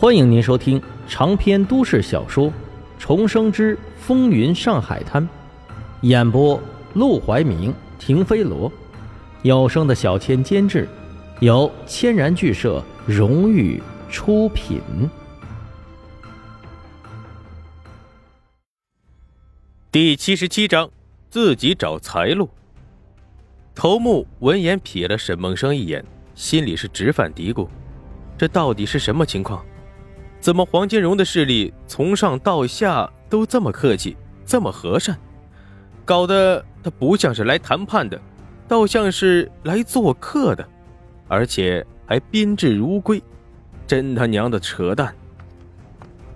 欢迎您收听长篇都市小说《重生之风云上海滩》，演播：陆怀明、停飞罗，有声的小千监制，由千然剧社荣誉出品。第七十七章，自己找财路。头目闻言瞥了沈梦生一眼，心里是直犯嘀咕：这到底是什么情况？怎么黄金荣的势力从上到下都这么客气，这么和善，搞得他不像是来谈判的，倒像是来做客的，而且还宾至如归，真他娘的扯淡！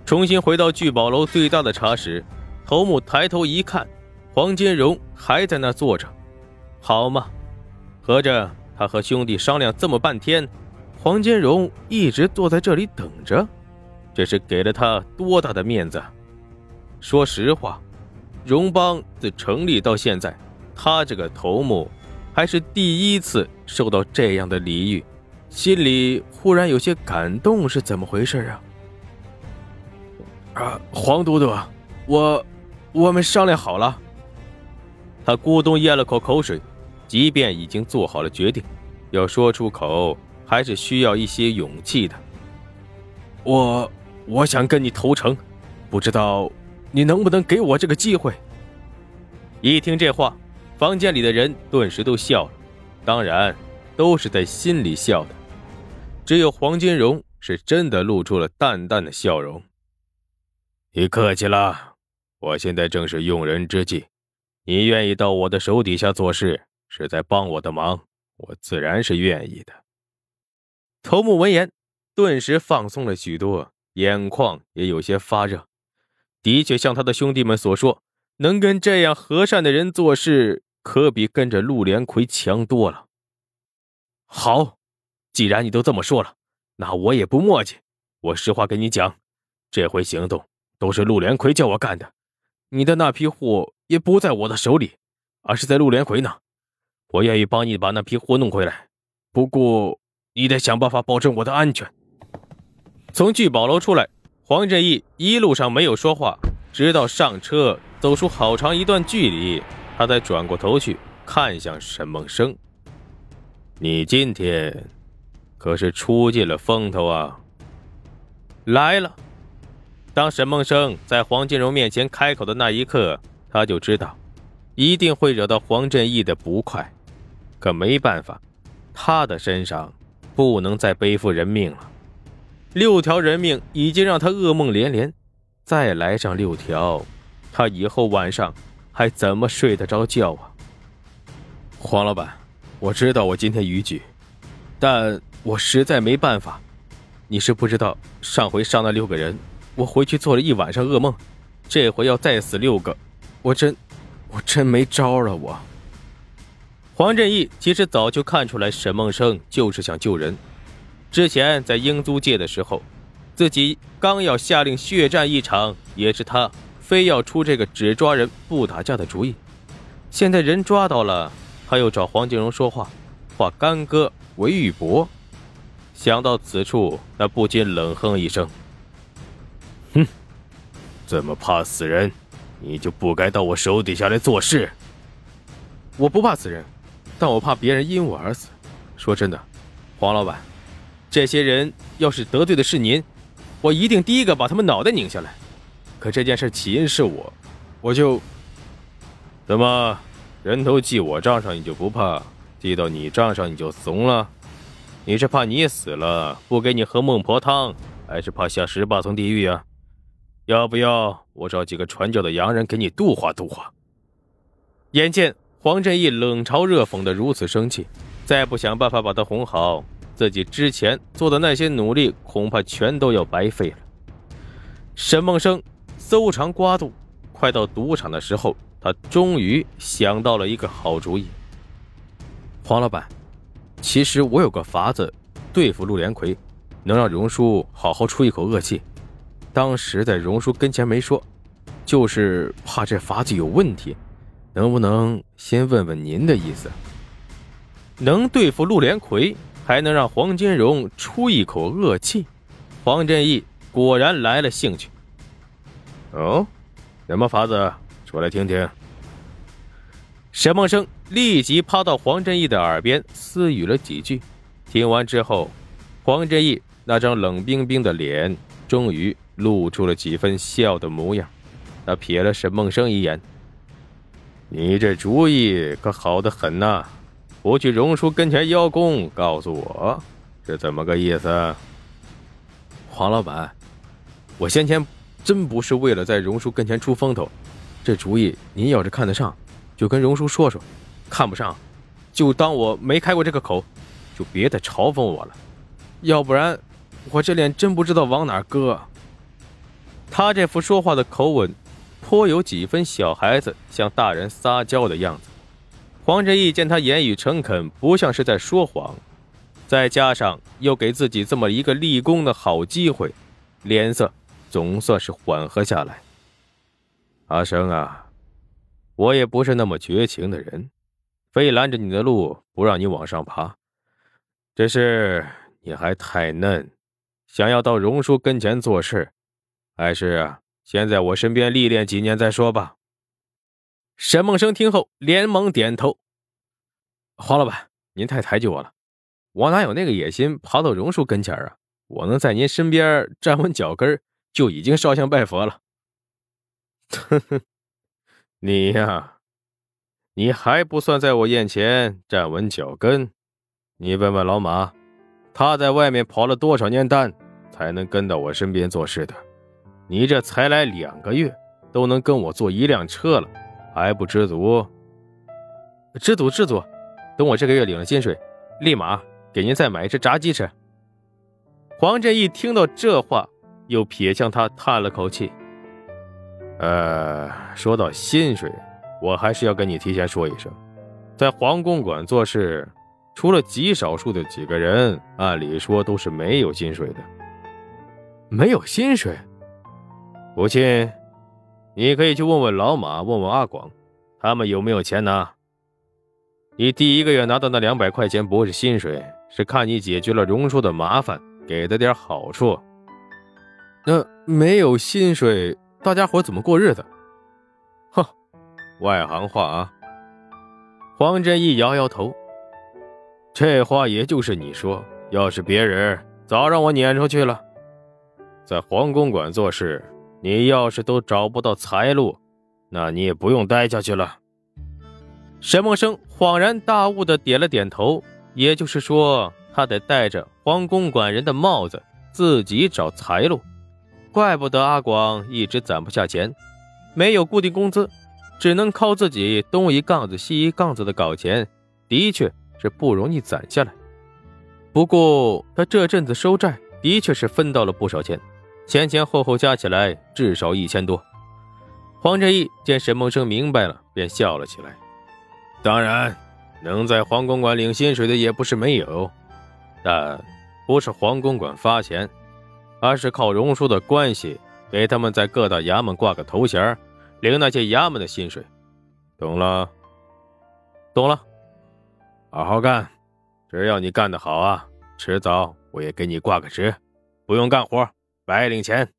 重新回到聚宝楼最大的茶室，头目抬头一看，黄金荣还在那坐着，好嘛，合着他和兄弟商量这么半天，黄金荣一直坐在这里等着。这是给了他多大的面子！说实话，荣邦自成立到现在，他这个头目还是第一次受到这样的礼遇，心里忽然有些感动，是怎么回事啊？啊，黄都督，我，我们商量好了。他咕咚咽了口口水，即便已经做好了决定，要说出口，还是需要一些勇气的。我。我想跟你投诚，不知道你能不能给我这个机会？一听这话，房间里的人顿时都笑了，当然都是在心里笑的。只有黄金荣是真的露出了淡淡的笑容。你客气了，我现在正是用人之际，你愿意到我的手底下做事，是在帮我的忙，我自然是愿意的。头目闻言，顿时放松了许多。眼眶也有些发热，的确像他的兄弟们所说，能跟这样和善的人做事，可比跟着陆连魁强多了。好，既然你都这么说了，那我也不墨迹。我实话跟你讲，这回行动都是陆连魁叫我干的，你的那批货也不在我的手里，而是在陆连魁那。我愿意帮你把那批货弄回来，不过你得想办法保证我的安全。从聚宝楼出来，黄振义一路上没有说话，直到上车走出好长一段距离，他才转过头去看向沈梦生：“你今天可是出尽了风头啊！”来了。当沈梦生在黄金荣面前开口的那一刻，他就知道，一定会惹到黄振义的不快。可没办法，他的身上不能再背负人命了。六条人命已经让他噩梦连连，再来上六条，他以后晚上还怎么睡得着觉啊？黄老板，我知道我今天逾矩，但我实在没办法。你是不知道，上回杀那六个人，我回去做了一晚上噩梦，这回要再死六个，我真，我真没招了。我。黄振义其实早就看出来，沈梦生就是想救人。之前在英租界的时候，自己刚要下令血战一场，也是他非要出这个只抓人不打架的主意。现在人抓到了，他又找黄金荣说话，化干戈为玉帛。想到此处，他不禁冷哼一声：“哼，这么怕死人，你就不该到我手底下来做事。我不怕死人，但我怕别人因我而死。说真的，黄老板。”这些人要是得罪的是您，我一定第一个把他们脑袋拧下来。可这件事起因是我，我就怎么人头记我账上你就不怕，记到你账上你就怂了？你是怕你死了不给你喝孟婆汤，还是怕下十八层地狱啊？要不要我找几个传教的洋人给你度化度化？眼见黄振义冷嘲热讽的如此生气，再不想办法把他哄好。自己之前做的那些努力，恐怕全都要白费了。沈梦生搜肠刮肚，快到赌场的时候，他终于想到了一个好主意。黄老板，其实我有个法子对付陆连魁，能让荣叔好好出一口恶气。当时在荣叔跟前没说，就是怕这法子有问题。能不能先问问您的意思？能对付陆连魁？还能让黄金荣出一口恶气，黄振义果然来了兴趣。哦，什么法子？说来听听。沈梦生立即趴到黄振义的耳边私语了几句。听完之后，黄振义那张冷冰冰的脸终于露出了几分笑的模样。他瞥了沈梦生一眼：“你这主意可好的很呐！不去荣叔跟前邀功，告诉我是怎么个意思？”黄老板，我先前真不是为了在荣叔跟前出风头，这主意您要是看得上，就跟荣叔说说；看不上，就当我没开过这个口，就别再嘲讽我了。要不然，我这脸真不知道往哪搁。他这副说话的口吻。颇有几分小孩子向大人撒娇的样子。黄振义见他言语诚恳，不像是在说谎，再加上又给自己这么一个立功的好机会，脸色总算是缓和下来。阿生啊，我也不是那么绝情的人，非拦着你的路不让你往上爬。只是你还太嫩，想要到荣叔跟前做事，还是……先在我身边历练几年再说吧。沈梦生听后连忙点头：“黄老板，您太抬举我了，我哪有那个野心爬到榕树跟前啊？我能在您身边站稳脚跟，就已经烧香拜佛了。”呵呵，你呀，你还不算在我眼前站稳脚跟。你问问老马，他在外面跑了多少年单，才能跟到我身边做事的？你这才来两个月，都能跟我坐一辆车了，还不知足？知足知足，等我这个月领了薪水，立马给您再买一只炸鸡吃。黄振义听到这话，又瞥向他，叹了口气：“呃，说到薪水，我还是要跟你提前说一声，在黄公馆做事，除了极少数的几个人，按理说都是没有薪水的。没有薪水？”不信，你可以去问问老马，问问阿广，他们有没有钱拿。你第一个月拿到那两百块钱不是薪水，是看你解决了荣叔的麻烦，给的点好处。那没有薪水，大家伙怎么过日子？哼，外行话啊。黄振义摇摇头，这话也就是你说，要是别人，早让我撵出去了。在黄公馆做事。你要是都找不到财路，那你也不用待下去了。沈梦生恍然大悟的点了点头，也就是说，他得戴着黄公馆人的帽子，自己找财路。怪不得阿广一直攒不下钱，没有固定工资，只能靠自己东一杠子西一杠子的搞钱，的确是不容易攒下来。不过他这阵子收债，的确是分到了不少钱。前前后后加起来至少一千多。黄振义见沈梦生明白了，便笑了起来。当然，能在黄公馆领薪水的也不是没有，但不是黄公馆发钱，而是靠荣叔的关系给他们在各大衙门挂个头衔，领那些衙门的薪水。懂了？懂了。好好干，只要你干得好啊，迟早我也给你挂个职，不用干活。白领钱。